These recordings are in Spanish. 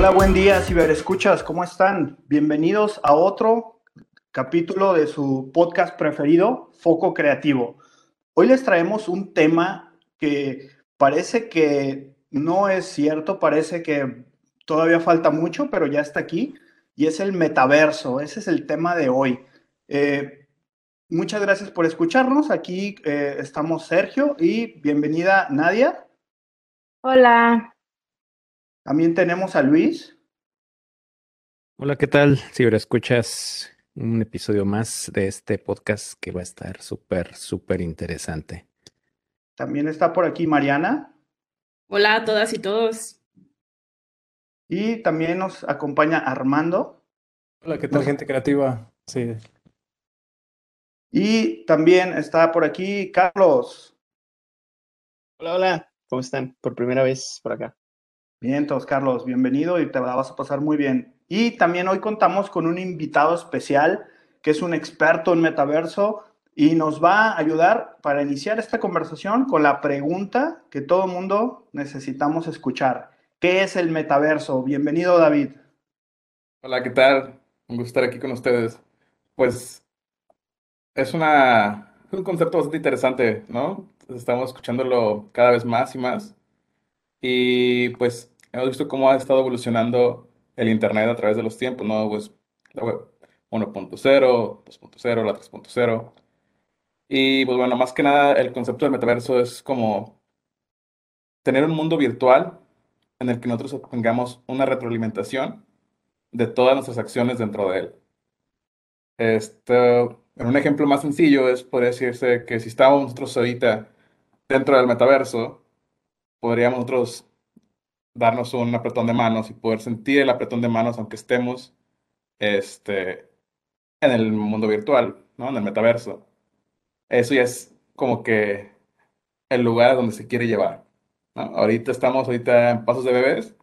Hola, buen día, ciberescuchas, ¿cómo están? Bienvenidos a otro capítulo de su podcast preferido, Foco Creativo. Hoy les traemos un tema que parece que no es cierto, parece que todavía falta mucho, pero ya está aquí, y es el metaverso. Ese es el tema de hoy. Eh, muchas gracias por escucharnos. Aquí eh, estamos Sergio y bienvenida Nadia. Hola. También tenemos a Luis. Hola, ¿qué tal? Si ahora escuchas un episodio más de este podcast que va a estar súper, súper interesante. También está por aquí Mariana. Hola a todas y todos. Y también nos acompaña Armando. Hola, ¿qué tal, gente creativa? Sí. Y también está por aquí Carlos. Hola, hola. ¿Cómo están? Por primera vez por acá. Bien, todos, Carlos, bienvenido y te la vas a pasar muy bien. Y también hoy contamos con un invitado especial que es un experto en metaverso y nos va a ayudar para iniciar esta conversación con la pregunta que todo mundo necesitamos escuchar. ¿Qué es el metaverso? Bienvenido, David. Hola, ¿qué tal? Un gusto estar aquí con ustedes. Pues es una, un concepto bastante interesante, ¿no? Estamos escuchándolo cada vez más y más. Y pues hemos visto cómo ha estado evolucionando el Internet a través de los tiempos, ¿no? Pues la web 1.0, 2.0, la 3.0. Y pues bueno, más que nada el concepto del metaverso es como tener un mundo virtual en el que nosotros tengamos una retroalimentación de todas nuestras acciones dentro de él. Esto, en un ejemplo más sencillo es, podría decirse que si estábamos nosotros ahorita dentro del metaverso, podríamos nosotros darnos un apretón de manos y poder sentir el apretón de manos aunque estemos este, en el mundo virtual, ¿no? En el metaverso. Eso ya es como que el lugar donde se quiere llevar. Ahorita estamos ahorita en pasos de bebés.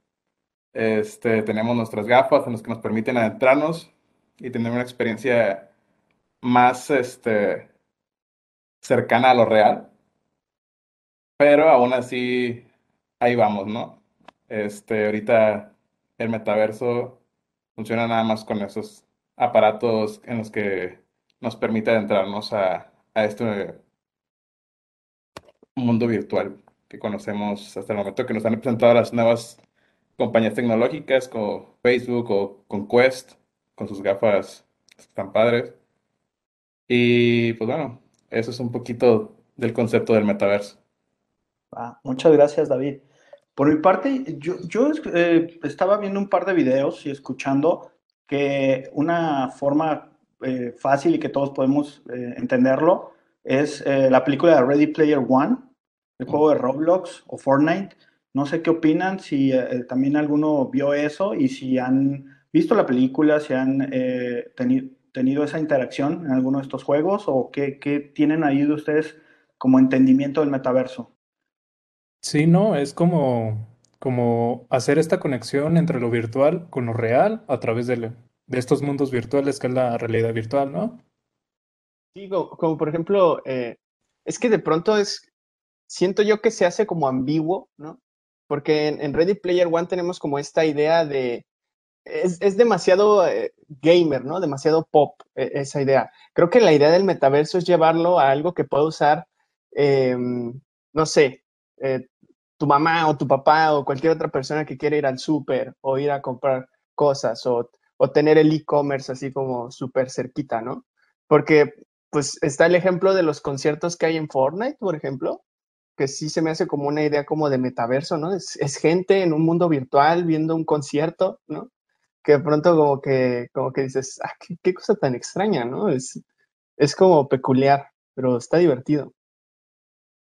Este, tenemos nuestras gafas en las que nos permiten adentrarnos y tener una experiencia más este, cercana a lo real. Pero aún así, ahí vamos, ¿no? Este, ahorita el metaverso funciona nada más con esos aparatos en los que nos permite adentrarnos a, a este mundo virtual que conocemos hasta el momento, que nos han presentado las nuevas compañías tecnológicas como Facebook o con Quest, con sus gafas tan padres. Y pues bueno, eso es un poquito del concepto del metaverso. Ah, muchas gracias, David. Por mi parte, yo, yo eh, estaba viendo un par de videos y escuchando que una forma eh, fácil y que todos podemos eh, entenderlo es la película de Ready Player One, el juego de Roblox o Fortnite. No sé qué opinan, si también alguno vio eso y si han visto la película, si han tenido, tenido esa interacción en alguno de estos juegos o qué, qué tienen ahí de ustedes como entendimiento del metaverso. Sí, no, es como, como hacer esta conexión entre lo virtual con lo real a través de, de estos mundos virtuales que es la realidad virtual, ¿no? Sí, como, por ejemplo, eh, es que de pronto es, siento yo que se hace como ambiguo, ¿no? Porque en, Ready Player One tenemos como esta idea de, es, es demasiado eh, gamer, ¿no? Demasiado pop e, esa idea. Creo que la idea del metaverso es llevarlo a algo que pueda usar, em, no sé, eh, tu mamá o tu papá o cualquier otra persona que quiera ir al súper o ir a comprar cosas o, o tener el e-commerce así como súper cerquita, ¿no? Porque pues está el ejemplo de los conciertos que hay en Fortnite, por ejemplo, que sí se me hace como una idea como de metaverso, ¿no? Es, gente en un mundo virtual viendo un concierto, ¿no? Que de pronto como que, como que dices, ah, qué, qué cosa tan extraña, ¿no? Es, es como peculiar, pero está divertido.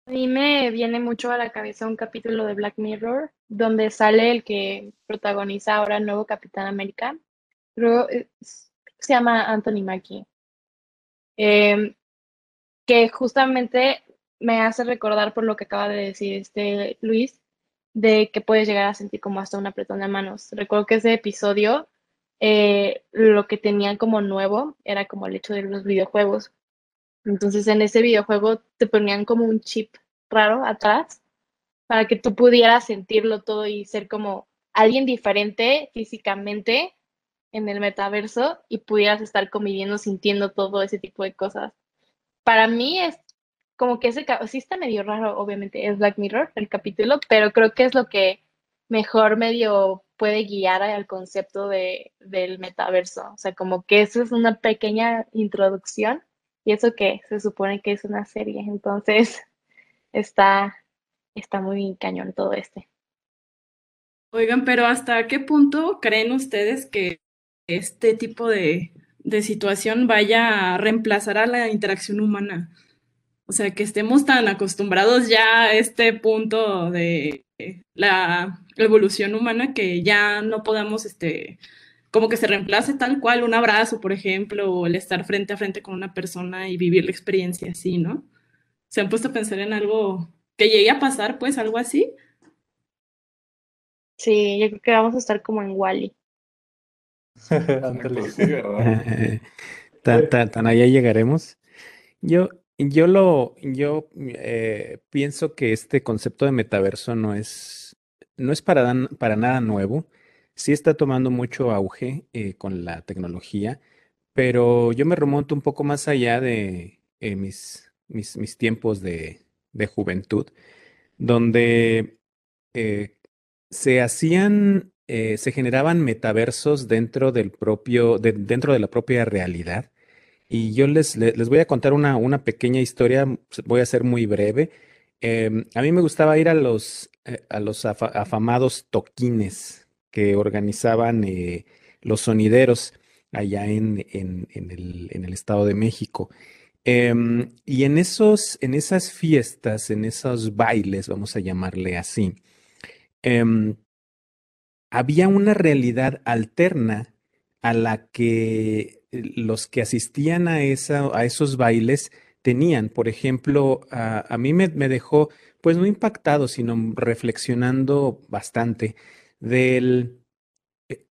A mí me viene mucho a la cabeza un capítulo de Black Mirror donde sale el que protagoniza ahora el nuevo Capitán América. Creo que se llama Anthony Mackie. Em, que justamente me hace recordar por lo que acaba de decir este Luis, de que puedes llegar a sentir como hasta un apretón de manos. Recuerdo que ese episodio eh, lo que tenían como nuevo era como el hecho de los videojuegos. Entonces en ese videojuego te ponían como un chip raro atrás para que tú pudieras sentirlo todo y ser como alguien diferente físicamente en el metaverso y pudieras estar conviviendo, sintiendo todo ese tipo de cosas. Para mí es como que ese, sí está medio raro, obviamente, es Black Mirror el capítulo, pero creo que es lo que mejor medio puede guiar al concepto de, del metaverso. O sea, como que eso es una pequeña introducción y eso que se supone que es una serie. Entonces, está, está muy cañón todo este. Oigan, pero ¿hasta qué punto creen ustedes que este tipo de, situación vaya a reemplazar a la interacción humana? O sea, que estemos tan acostumbrados ya a este punto de la evolución humana que ya no podamos, este, como que se reemplace tal cual un abrazo, por ejemplo, o el estar frente a frente con una persona y vivir la experiencia así, ¿no? ¿Se han puesto a pensar en algo que llegue a pasar, pues, algo así? Sí, yo creo que vamos a estar como en Wally. tan, tan, allá llegaremos. Yo, yo lo, yo eh, pienso que este concepto de metaverso no es, no es para, para nada nuevo. Sí está tomando mucho auge eh, con la tecnología, pero yo me remonto un poco más allá de eh, mis, mis, mis, tiempos de, de juventud, donde se hacían, eh, se generaban metaversos dentro del propio, dentro de la propia realidad. Y yo les, les, voy a contar una, una, pequeña historia, voy a ser muy breve. Em, a mí me gustaba ir a los, eh, a los afamados toquines que organizaban eh, los sonideros allá en, en, el, Estado de México. Em, y en, esos, en esas fiestas, en esos bailes, vamos a llamarle así, Em, había una realidad alterna a la que eh, los que asistían a, esa, a esos bailes tenían. Por ejemplo, a, mí me, dejó, pues no impactado, sino reflexionando bastante del eh,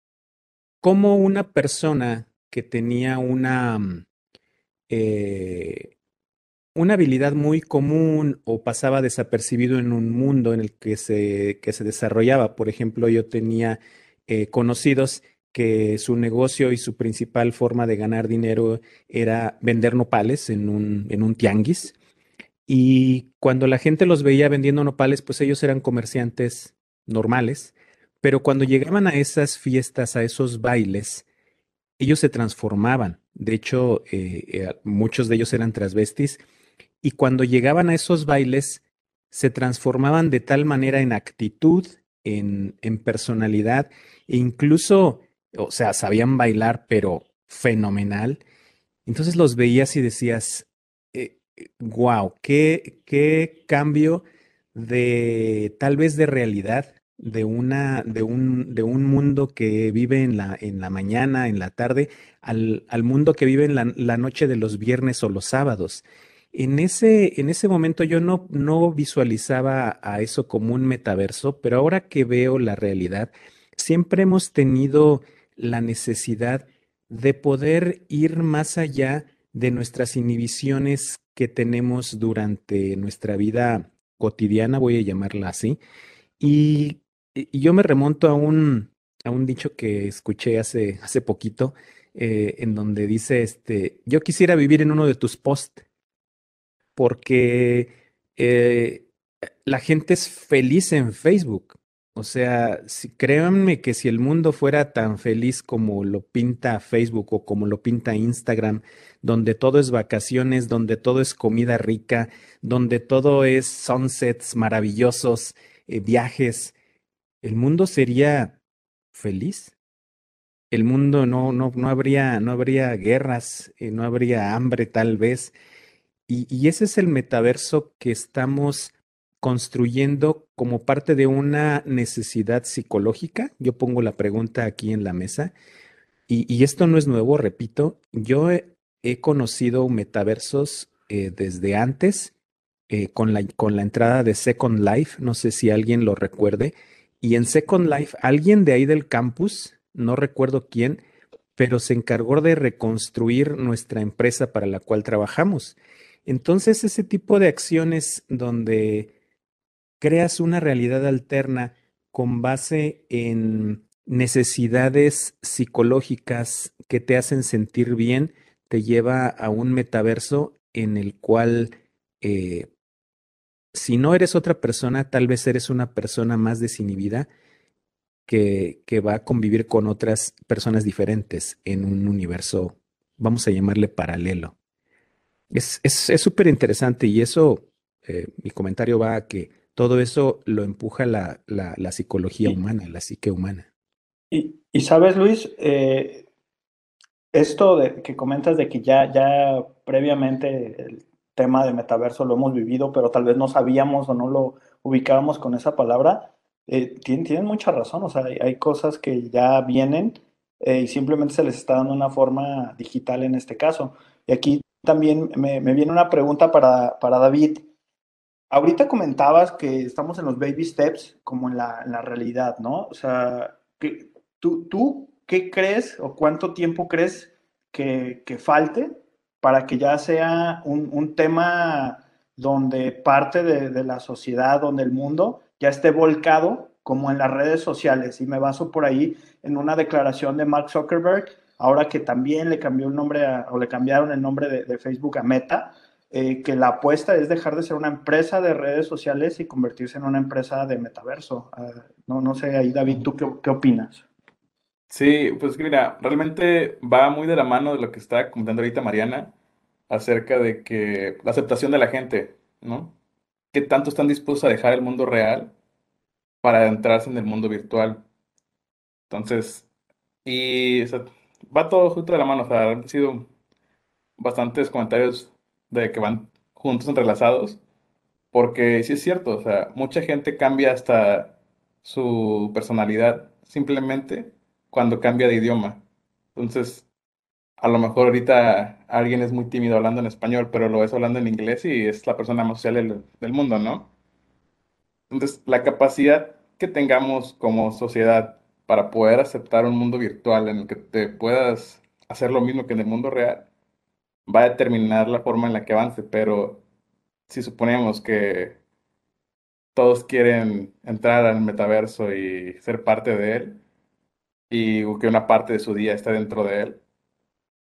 cómo una persona que tenía una, mm, eh, una habilidad muy común o pasaba desapercibido en un mundo en el que se, que se desarrollaba. Por ejemplo, yo tenía eh, conocidos que su negocio y su principal forma de ganar dinero era vender nopales en un, en un tianguis. Y cuando la gente los veía vendiendo nopales, pues ellos eran comerciantes normales, pero cuando llegaban a esas fiestas, a esos bailes, ellos se transformaban. De hecho, eh, eh, muchos de ellos eran transvestis y cuando llegaban a esos bailes se transformaban de tal manera en actitud, en, personalidad, e incluso, o sea, sabían bailar, pero fenomenal. Entonces los veías y decías, wow, eh, qué, qué cambio de tal vez de realidad, de, una, de, un, de un mundo que vive en la, en la mañana, en la tarde, al, al mundo que vive en la, noche de los viernes o los sábados. En ese, en ese momento yo no, no visualizaba a eso como un metaverso, pero ahora que veo la realidad, siempre hemos tenido la necesidad de poder ir más allá de nuestras inhibiciones que tenemos durante nuestra vida cotidiana, voy a llamarla así. Y, yo me remonto a un, a un dicho que escuché hace, hace poquito, eh, en donde dice, este, yo quisiera vivir en uno de tus posts porque eh, la gente es feliz en Facebook. O sea, si, créanme que si el mundo fuera tan feliz como lo pinta Facebook o como lo pinta Instagram, donde todo es vacaciones, donde todo es comida rica, donde todo es sunsets maravillosos, eh, viajes, el mundo sería feliz. El mundo no, no, no, habría, no habría guerras, eh, no habría hambre tal vez. Y, ese es el metaverso que estamos construyendo como parte de una necesidad psicológica. Yo pongo la pregunta aquí en la mesa. Y, esto no es nuevo, repito. Yo he, conocido metaversos eh, desde antes, eh, con, la, con la entrada de Second Life. No sé si alguien lo recuerde. Y en Second Life, alguien de ahí del campus, no recuerdo quién, pero se encargó de reconstruir nuestra empresa para la cual trabajamos. Entonces, ese tipo de acciones donde creas una realidad alterna con base en necesidades psicológicas que te hacen sentir bien, te lleva a un metaverso en el cual eh, si no eres otra persona, tal vez eres una persona más desinhibida que, que va a convivir con otras personas diferentes en un universo, vamos a llamarle paralelo. Es súper es, interesante y eso, eh, mi comentario va a que todo eso lo empuja la, la, la psicología humana, la psique humana. Y, y sabes, Luis, eh, esto de, que comentas de que ya, ya previamente el tema de metaverso lo hemos vivido, pero tal vez no sabíamos o no lo ubicábamos con esa palabra, eh, tienen, tienen, mucha razón. O sea, hay, hay cosas que ya vienen eh, y simplemente se les está dando una forma digital en este caso. Y aquí también me, me viene una pregunta para, para, David. Ahorita comentabas que estamos en los baby steps como en la, en la realidad, ¿no? O sea, ¿tú, ¿tú qué crees o cuánto tiempo crees que, que falte para que ya sea un, un tema donde parte de, de, la sociedad, donde el mundo ya esté volcado como en las redes sociales. Y me baso por ahí en una declaración de Mark Zuckerberg, ahora que también le cambió el nombre o le cambiaron el nombre de, de Facebook a Meta, eh, que la apuesta es dejar de ser una empresa de redes sociales y convertirse en una empresa de metaverso. Uh, no, no sé, ahí David, ¿tú qué, qué opinas? Sí, pues mira, realmente va muy de la mano de lo que está comentando ahorita Mariana acerca de que la aceptación de la gente, ¿no? ¿Qué tanto están dispuestos a dejar el mundo real para adentrarse en el mundo virtual? Entonces, y o sea, va todo junto de la mano, o sea, han sido bastantes comentarios de que van juntos, entrelazados, porque sí es cierto, o sea, mucha gente cambia hasta su personalidad simplemente cuando cambia de idioma. Entonces, a lo mejor ahorita alguien es muy tímido hablando en español, pero lo es hablando en inglés y es la persona más social del, del mundo, ¿no? Entonces, la capacidad que tengamos como sociedad para poder aceptar un mundo virtual en el que te puedas hacer lo mismo que en el mundo real, va a determinar la forma en la que avance, pero si suponemos que todos quieren entrar al metaverso y ser parte de él, y que una parte de su día está dentro de él,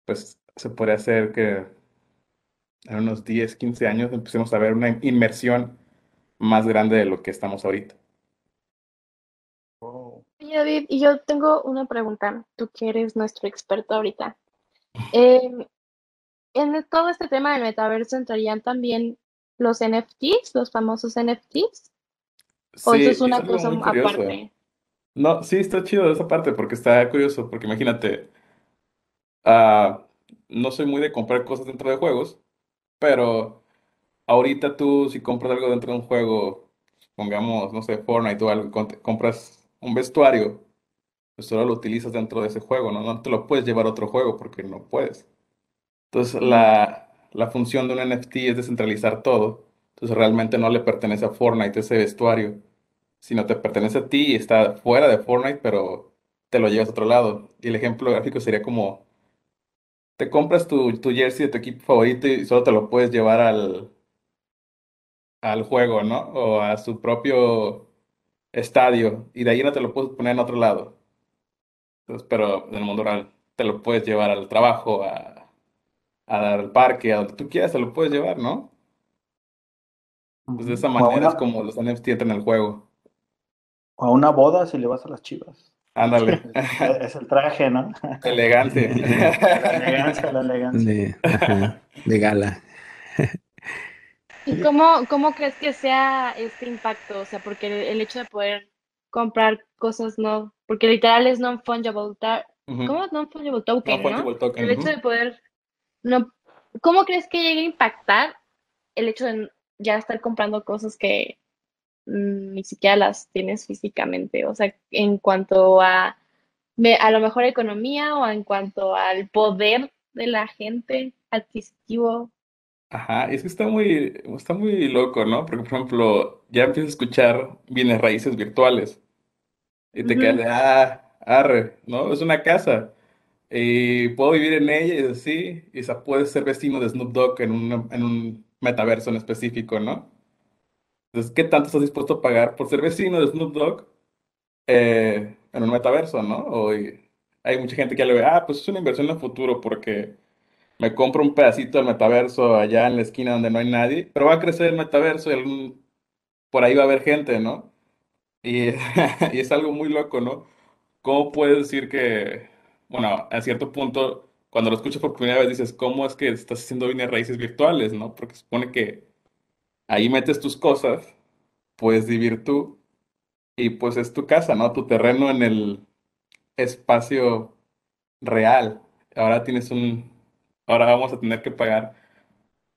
pues se podría hacer que en unos 10, 15 años empecemos a ver una inmersión más grande de lo que estamos ahorita. Oye, David, y yo tengo una pregunta, tú que eres nuestro experto ahorita. Eh, en todo este tema del metaverso entrarían también los NFTs, los famosos NFTs, o Sí, eso es una cosa aparte. No, sí, está chido esa parte porque está curioso, porque imagínate, ah, no soy muy de comprar cosas dentro de juegos, pero ahorita tú si compras algo dentro de un juego, pongamos, no sé, Fortnite o algo, compras un vestuario, pues solo lo utilizas dentro de ese juego, ¿no? No te lo puedes llevar a otro juego porque no puedes. Entonces, la, la función de un NFT es descentralizar todo. Entonces, realmente no le pertenece a Fortnite ese vestuario, sino te pertenece a ti y está fuera de Fortnite, pero te lo llevas a otro lado. Y el ejemplo gráfico sería como, te compras tu, tu jersey de tu equipo favorito y solo te lo puedes llevar al, al juego, ¿no? O a su propio estadio, y de ahí no te lo puedes poner en otro lado. Entonces, pero en el mundo real te lo puedes llevar al trabajo, a, al parque, a donde tú quieras, te lo puedes llevar, ¿no? Pues de esa manera es como los NFT entran en el juego. O a una boda si le vas a las chivas. Ándale, Es, el traje, ¿no? elegante. La elegancia, la elegancia. De, ajá, de gala. ¿Y cómo, cómo crees que sea este impacto? O sea, porque el, el hecho de poder comprar cosas no, porque literal es non-fungible, ta- Ujú. ¿cómo? Non-fungible No, token, ¿no? fungible token, El hecho de poder, no, ¿cómo crees que llegue a impactar el hecho de ya estar comprando cosas que ni siquiera las tienes físicamente? O sea, en cuanto a, a lo mejor economía o en cuanto al poder de la gente adquisitivo. Ajá, es que está muy, está muy loco, ¿no? Porque, por ejemplo, ya empiezas a escuchar bienes raíces virtuales y te quedas Ujú. de, ah, arre, ¿no? Es una casa y puedo vivir en ella y así, y puedes ser vecino de Snoop Dogg en un, en un metaverso en específico, ¿no? Entonces, ¿qué tanto estás dispuesto a pagar por ser vecino de Snoop Dogg eh, en un metaverso, ¿no? O hay mucha gente que le ve, ah, pues es una inversión en el futuro porque me compro un pedacito del metaverso allá en la esquina donde no hay nadie, pero va a crecer el metaverso y por ahí va a haber gente, ¿no? Y, y es algo muy loco, ¿no? ¿Cómo puedes decir que, bueno, a cierto punto, cuando lo escuchas por primera vez, dices, ¿cómo es que estás haciendo bienes raíces virtuales, ¿no? Porque supone que ahí metes tus cosas, puedes vivir tú y pues es tu casa, ¿no? Tu terreno en el espacio real. Ahora tienes un, ahora vamos a tener que pagar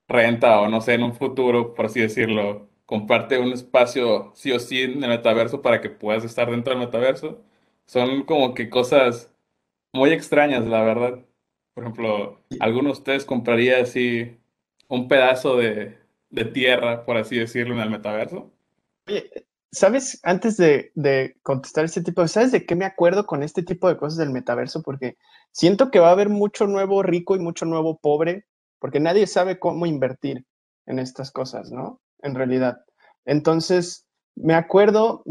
renta o no sé, en un futuro, por así decirlo, comparte un espacio sí o sí en el metaverso para que puedas estar dentro del metaverso. Son como que cosas muy extrañas, la verdad. Por ejemplo, ¿alguno de ustedes compraría así un pedazo de, de tierra, por así decirlo, en el metaverso? Oye, ¿sabes? Antes de, de, contestar este tipo ¿sabes de qué me acuerdo con este tipo de cosas del metaverso? Porque siento que va a haber mucho nuevo rico y mucho nuevo pobre, porque nadie sabe cómo invertir en estas cosas, ¿no? En realidad. Entonces, me acuerdo,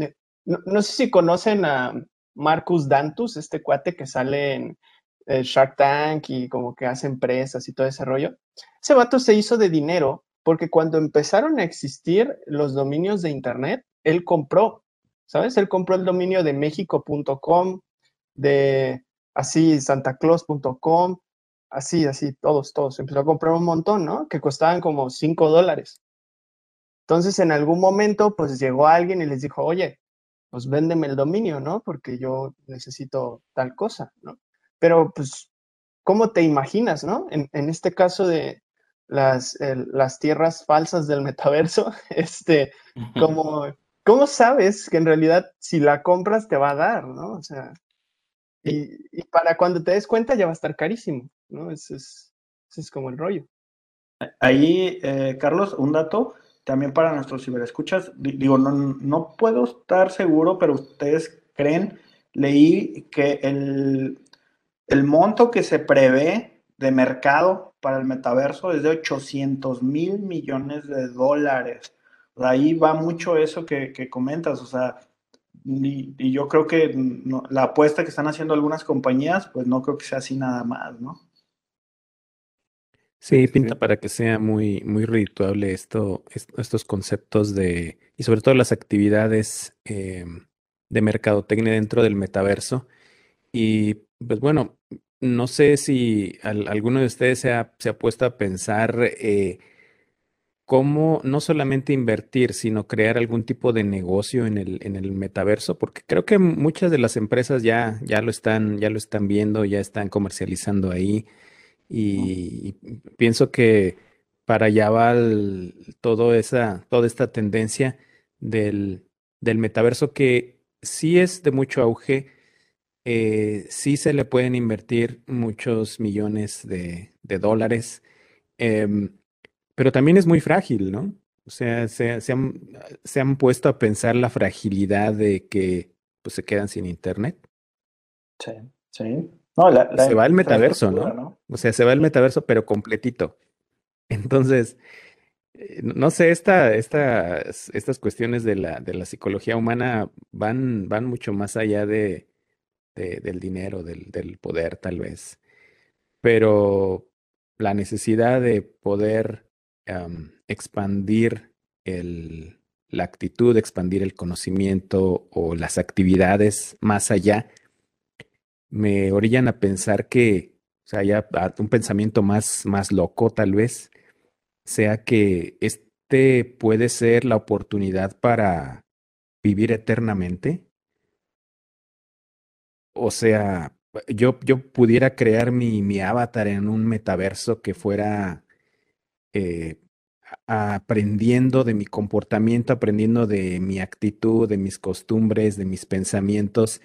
no, no sé si conocen a Marcus Dantus, este cuate que sale en eh, Shark Tank y como que hace empresas y todo ese rollo. Ese vato se hizo de dinero porque cuando empezaron a existir los dominios de Internet, él compró, ¿sabes? Él compró el dominio de mexico.com, de así santaclaus.com, así, así, todos, todos. Empezó a comprar un montón, ¿no? Que costaban como 5 dólares. Entonces, en algún momento, pues llegó alguien y les dijo, oye, pues véndeme el dominio, ¿no? Porque yo necesito tal cosa, ¿no? Pero, pues, ¿cómo te imaginas, ¿no? En, en este caso de las, las tierras falsas del metaverso, este, como ¿cómo sabes que en realidad si la compras te va a dar, ¿no? O sea, y, para cuando te des cuenta ya va a estar carísimo, ¿no? Ese es, es como el rollo. Ahí, eh, Carlos, un dato también para nuestros ciberescuchas. Digo, no, no puedo estar seguro, pero ustedes creen, leí que el, el monto que se prevé de mercado para el metaverso es de 800 mil millones de dólares ahí va mucho eso que, comentas, o sea, y, yo creo que la apuesta que están haciendo algunas compañías, pues no creo que sea así nada más, ¿no? Sí, pinta para que sea muy, muy redituable esto, estos conceptos de, y sobre todo las actividades eh, de mercadotecnia dentro del metaverso. Y pues bueno, no sé si alguno de ustedes se ha, se ha puesto a pensar eh, cómo no solamente invertir, sino crear algún tipo de negocio en el, en el metaverso, porque creo que muchas de las empresas ya, ya lo están, ya lo están viendo, ya están comercializando ahí. Y, pienso que para allá va todo esa, toda esta tendencia del, del metaverso que sí es de mucho auge, eh, sí se le pueden invertir muchos millones de, de dólares. Em, pero también es muy frágil, ¿no? O sea, se, han, puesto a pensar la fragilidad de que pues, se quedan sin internet. Sí, sí. se va el metaverso, ¿no? O sea, se va el metaverso, pero completito. Entonces, eh, no sé, esta, estas, estas cuestiones de la, de la psicología humana van, van mucho más allá de, del dinero, del, poder, tal vez. Pero la necesidad de poder expandir el, la actitud, expandir el conocimiento o las actividades más allá, me orillan a pensar que, o sea, ya un pensamiento más, más loco tal vez, sea que este puede ser la oportunidad para vivir eternamente. O sea, yo, yo pudiera crear mi, mi avatar en un metaverso que fuera eh, aprendiendo de mi comportamiento, aprendiendo de mi actitud, de mis costumbres, de mis pensamientos,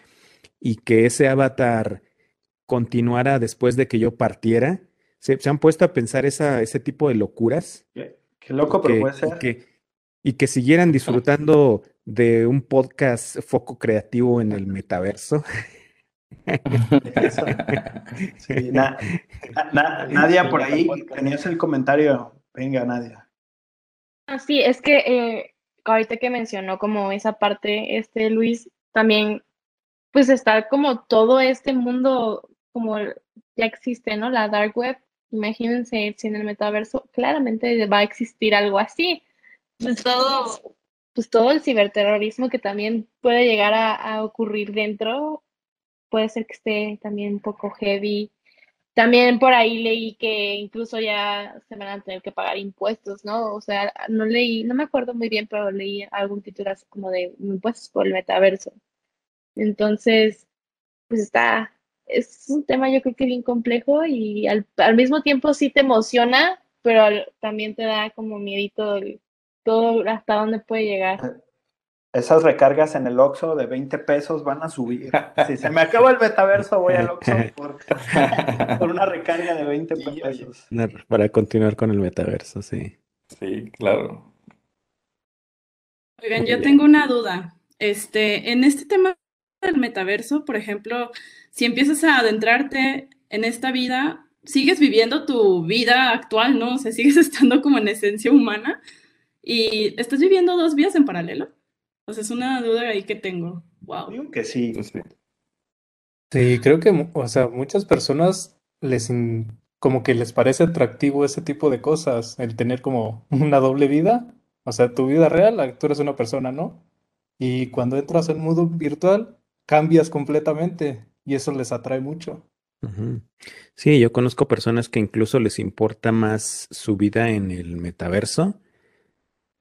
y que ese avatar continuara después de que yo partiera. ¿Se, han puesto a pensar esa, ese tipo de locuras? Qué, loco, pero puede ser. Y que, y que siguieran disfrutando de un podcast foco creativo en el metaverso. Sí, Nadia, por ahí tenías el comentario. Venga, Nadia. Ah, sí, es que eh, ahorita que mencionó como esa parte, este Luis, también pues está como todo este mundo como ya existe, ¿no? La dark web. Imagínense si en el metaverso claramente va a existir algo así. Pues todo, pues todo el ciberterrorismo que también puede llegar a, a ocurrir dentro, puede ser que esté también un poco heavy. También por ahí leí que incluso ya se van a tener que pagar impuestos, ¿no? O sea, no leí, no me acuerdo muy bien, pero leí algún título así como de impuestos por el metaverso. Entonces, pues está, es un tema yo creo que bien complejo y al, al mismo tiempo sí te emociona, pero al- también te da como miedito el- todo hasta dónde puede llegar. Esas recargas en el Oxxo de 20 pesos van a subir. Si se me acaba el metaverso, voy al Oxxo por, por una recarga de 20 Sí, oye. pesos. Para continuar con el metaverso, sí. Sí, claro. Oigan, yo tengo una duda. Este, en este tema del metaverso, por ejemplo, si empiezas a adentrarte en esta vida, sigues viviendo tu vida actual, ¿no? O sea, sigues estando como en esencia humana y estás viviendo dos vidas en paralelo. O sea, es una duda ahí que tengo. Wow. Digo que sí. Sí, sí. Creo que, o sea, muchas personas les in- como que les parece atractivo ese tipo de cosas, el tener como una doble vida, o sea, tu vida real, ah, tú eres una persona, ¿no? Y cuando entras al mundo virtual, cambias completamente y eso les atrae mucho. Sí, yo conozco personas que incluso les importa más su vida en el metaverso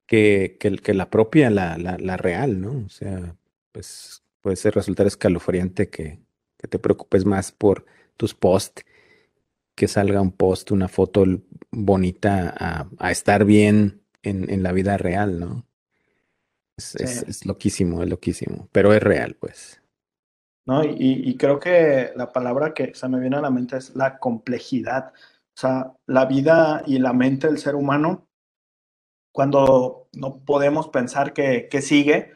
que, que, la propia, la, la, la real, ¿no? O sea, pues puede ser resultar escalofriante que, que te preocupes más por tus posts, que salga un post, una foto bonita a, a estar bien en, en la vida real, ¿no? Es, es loquísimo, es loquísimo, pero es real, pues. ¿no? Y, y creo que la palabra que se me viene a la mente es la complejidad. O sea, la vida y la mente del ser humano, cuando no podemos pensar que, que sigue,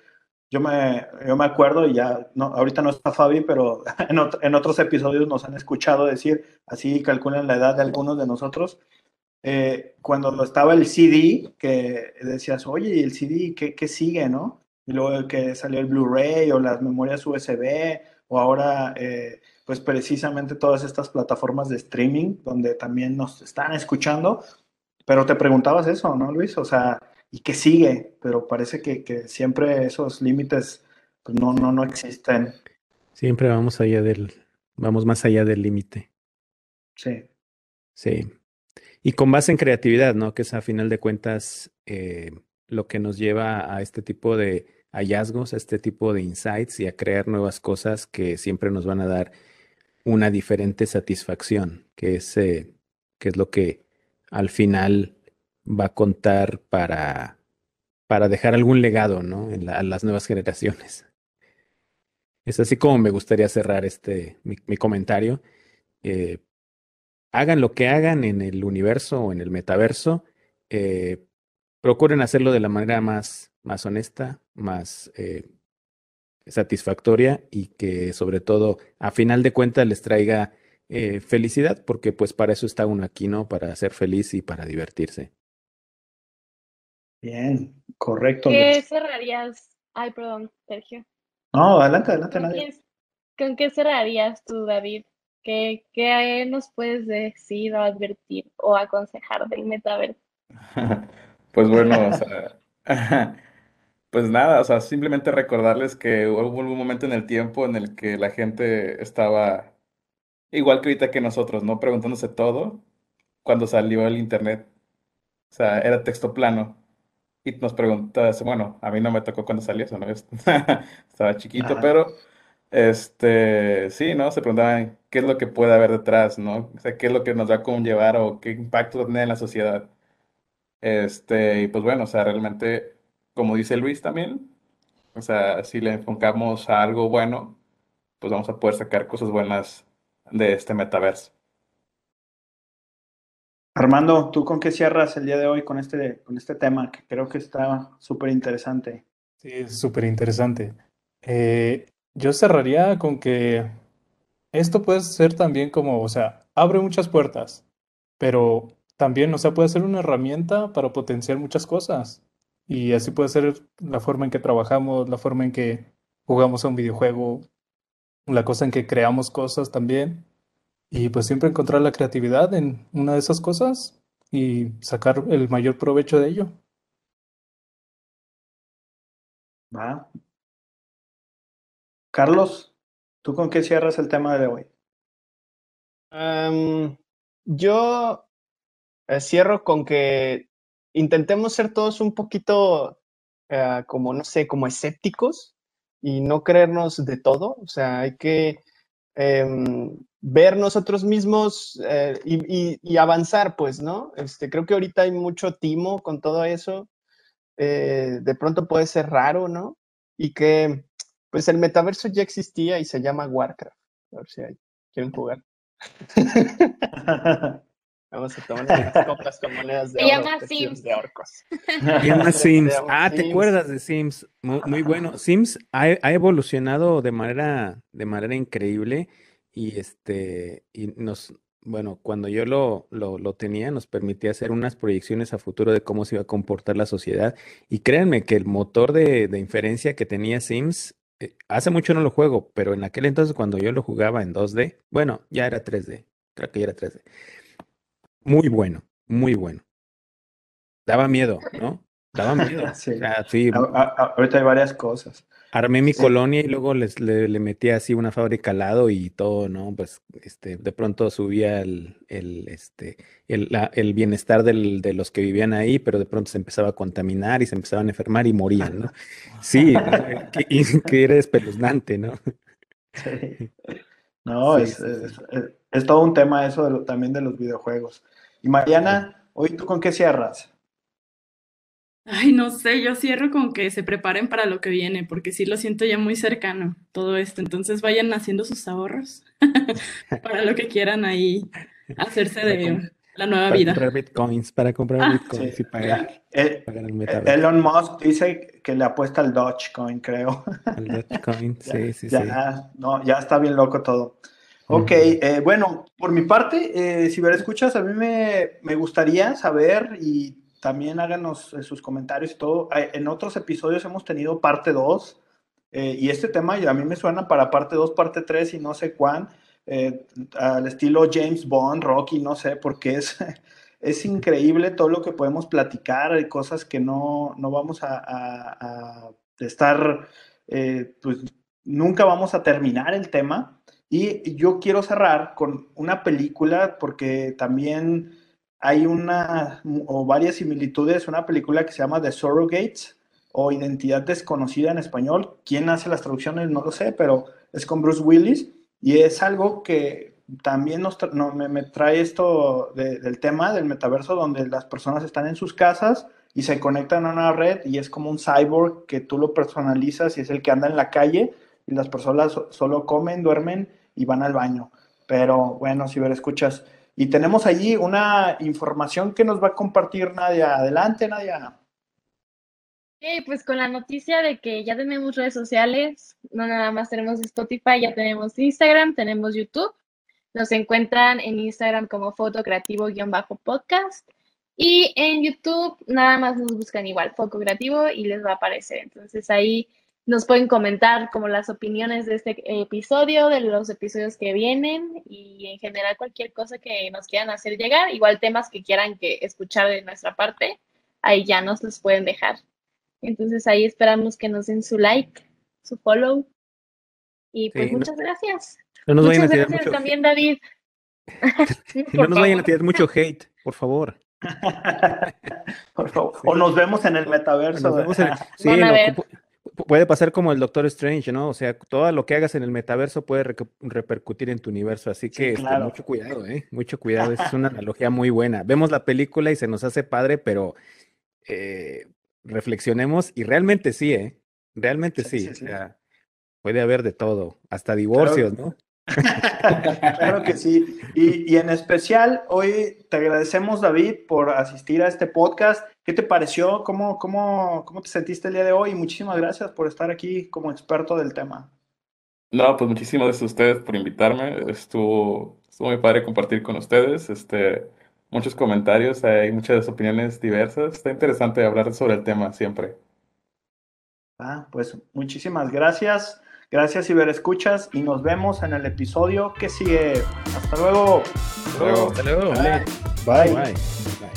yo me, yo me acuerdo, y ya, no, ahorita no está Fabi, pero en, ot- en otros episodios nos han escuchado decir, así calculan la edad de algunos de nosotros, eh, cuando estaba el CD, que decías, oye, ¿y el CD qué, qué sigue, no? Y luego que salió el Blu-ray o las memorias USB, o ahora, eh, pues precisamente todas estas plataformas de streaming donde también nos están escuchando, pero te preguntabas eso, ¿no, Luis? O sea, ¿y qué sigue? Pero parece que, que siempre esos límites pues, no, no, no existen. Siempre vamos allá del, vamos más allá del límite. Sí, Sí. Y con base en creatividad, ¿no? Que es a final de cuentas eh, lo que nos lleva a este tipo de hallazgos, a este tipo de insights y a crear nuevas cosas que siempre nos van a dar una diferente satisfacción, que es, eh, que es lo que al final va a contar para, para dejar algún legado, ¿no? A las nuevas generaciones. Es así como me gustaría cerrar este mi, mi comentario. Eh, hagan lo que hagan en el universo o en el metaverso, eh, procuren hacerlo de la manera más, más honesta, más eh, satisfactoria y que sobre todo a final de cuentas les traiga eh, felicidad, porque pues para eso está uno aquí, ¿no? Para ser feliz y para divertirse. bien, correcto. ¿Qué cerrarías? Ay, perdón, Sergio. No, adelante, adelante, ¿Con nadie. qué, con qué cerrarías tú, David? ¿Qué, qué nos puedes decir o advertir o aconsejar del metaverso? Pues bueno, o sea, pues nada, o sea, simplemente recordarles que hubo un momento en el tiempo en el que la gente estaba igual que ahorita que nosotros, ¿no? Preguntándose todo cuando salió el internet. O sea, era texto plano. Y nos preguntas, bueno, a mí no me tocó cuando salió eso, ¿no? Estaba chiquito, Ajá. pero este, sí, ¿no? Se preguntaban qué es lo que puede haber detrás, ¿no? O sea, qué es lo que nos va a conllevar o qué impacto va a tener en la sociedad. Este, y pues bueno, o sea, realmente, como dice Luis también, o sea, si le enfocamos a algo bueno, pues vamos a poder sacar cosas buenas de este metaverso. Armando, ¿tú con qué cierras el día de hoy con este, con este tema que creo que está súper interesante? Sí, es súper interesante. Eh, yo cerraría con que esto puede ser también como, o sea, abre muchas puertas, pero también, o sea, puede ser una herramienta para potenciar muchas cosas. Y así puede ser la forma en que trabajamos, la forma en que jugamos a un videojuego, la cosa en que creamos cosas también. Y pues siempre encontrar la creatividad en una de esas cosas y sacar el mayor provecho de ello. Va. Carlos, ¿tú con qué cierras el tema de hoy? Yo eh, cierro con que intentemos ser todos un poquito eh, como, no sé, como escépticos y no creernos de todo. O sea, hay que em, ver nosotros mismos eh, y, avanzar, pues, ¿no? Este, creo que ahorita hay mucho timo con todo eso. eh, de pronto puede ser raro, ¿no? Y que, pues, el metaverso ya existía y se llama Warcraft. A ver si hay- quieren jugar. Vamos a tomar unas copas con monedas de Se oro, llama Sims. de orcos. Se llama Sims. Ah, ¿te Sims. acuerdas de Sims? Muy, muy bueno. Sims ha, ha evolucionado de manera, de manera increíble y este, y nos, bueno, cuando yo lo, lo, lo tenía, nos permitía hacer unas proyecciones a futuro de cómo se iba a comportar la sociedad. Y créanme que el motor de, de inferencia que tenía Sims, eh, hace mucho no lo juego, pero en aquel entonces cuando yo lo jugaba en 2D, bueno, ya era 3D, creo que ya era 3D. Muy bueno, muy bueno. Daba miedo, ¿no? Daba miedo. O Sí. sea, sí, A- a- a- ahorita hay varias cosas. armé mi Sí. colonia y luego les, le, le metí así una fábrica al lado y todo, ¿no? Pues este, de pronto subía el, el, este, el, la- el bienestar del- de los que vivían ahí, pero de pronto se empezaba a contaminar y se empezaban a enfermar y morían, ¿no? Sí, que, era espeluznante, ¿no? Sí. No, Sí, es, es- es- es todo un tema eso de lo- también de los videojuegos. Y Mariana, hoy tú con qué cierras? Ay, no sé, yo cierro con que se preparen para lo que viene, porque sí lo siento ya muy cercano todo esto. Entonces vayan haciendo sus ahorros para lo que quieran ahí hacerse de la nueva para vida. comprar bitcoins, para comprar Ah, bitcoins Sí, y pagar, eh, pagar el eh, metaverso. Elon Musk dice que le apuesta al Dogecoin, creo. Al Dogecoin, Ya, sí, sí, sí. no, ya está bien loco todo. Ok, eh, bueno, por mi parte, eh, si me escuchas, a mí me, me gustaría saber y también háganos eh, sus comentarios y todo. Eh, En otros episodios hemos tenido parte 2 y este tema a mí me suena para parte 2, parte 3 y no sé cuán, eh, al estilo James Bond, Rocky, no sé, porque es, es increíble todo lo que podemos platicar, hay cosas que no, no vamos a, a- a estar, eh, pues nunca vamos a terminar el tema. Y yo quiero cerrar con una película porque también hay una o varias similitudes, una película que se llama The Surrogates o Identidad Desconocida en español. ¿Quién hace las traducciones? No lo sé, pero es con Bruce Willis y es algo que también nos tra- no, me, me trae esto de- del tema del metaverso donde las personas están en sus casas y se conectan a una red y es como un cyborg que tú lo personalizas y es el que anda en la calle y las personas so- solo comen, duermen y van al baño. Pero bueno, si ver, escuchas. Y tenemos allí una información que nos va a compartir Nadia. Adelante, Nadia. Ok, pues con la noticia de que ya tenemos redes sociales, no nada más tenemos Spotify, ya tenemos Instagram, tenemos YouTube. Nos encuentran en Instagram como Foto Creativo-podcast y en YouTube nada más nos buscan igual, Foco Creativo y les va a aparecer. Entonces ahí nos pueden comentar como las opiniones de este episodio, de los episodios que vienen y en general cualquier cosa que nos quieran hacer llegar, igual temas que quieran que escuchar de nuestra parte, ahí ya nos los pueden dejar. Entonces ahí esperamos que nos den su like, su follow. Y pues Sí, no- muchas gracias. No nos vayan a Muchas tirar gracias mucho, también, David. no nos vayan a tirar mucho hate, por favor. Por favor. O nos vemos en el metaverso. Nos vemos en el- Sí, Van a no, ver. pu- pu- puede pasar como el Doctor Strange, ¿no? O sea, todo lo que hagas en el metaverso puede repercutir en tu universo, así que este, claro. mucho cuidado, ¿eh? Mucho cuidado, es una analogía muy buena. Vemos la película y se nos hace padre, pero eh, reflexionemos y realmente sí, ¿eh? Realmente Sí, sí, sí, o sea, puede haber de todo, hasta divorcios, ¿no? claro que sí. Y, y en especial, hoy te agradecemos, David, por asistir a este podcast. ¿Qué te pareció? ¿Cómo, cómo, cómo te sentiste el día de hoy? Y muchísimas gracias por estar aquí como experto del tema. No, pues muchísimas gracias a ustedes por invitarme. Estuvo, estuvo muy padre compartir con ustedes. Este, muchos comentarios, hay muchas opiniones diversas. Está interesante hablar sobre el tema siempre. Ah, pues muchísimas gracias. Gracias, Escuchas y nos vemos en el episodio que sigue. Hasta luego. Hasta luego. Hasta luego. Bye. Bye.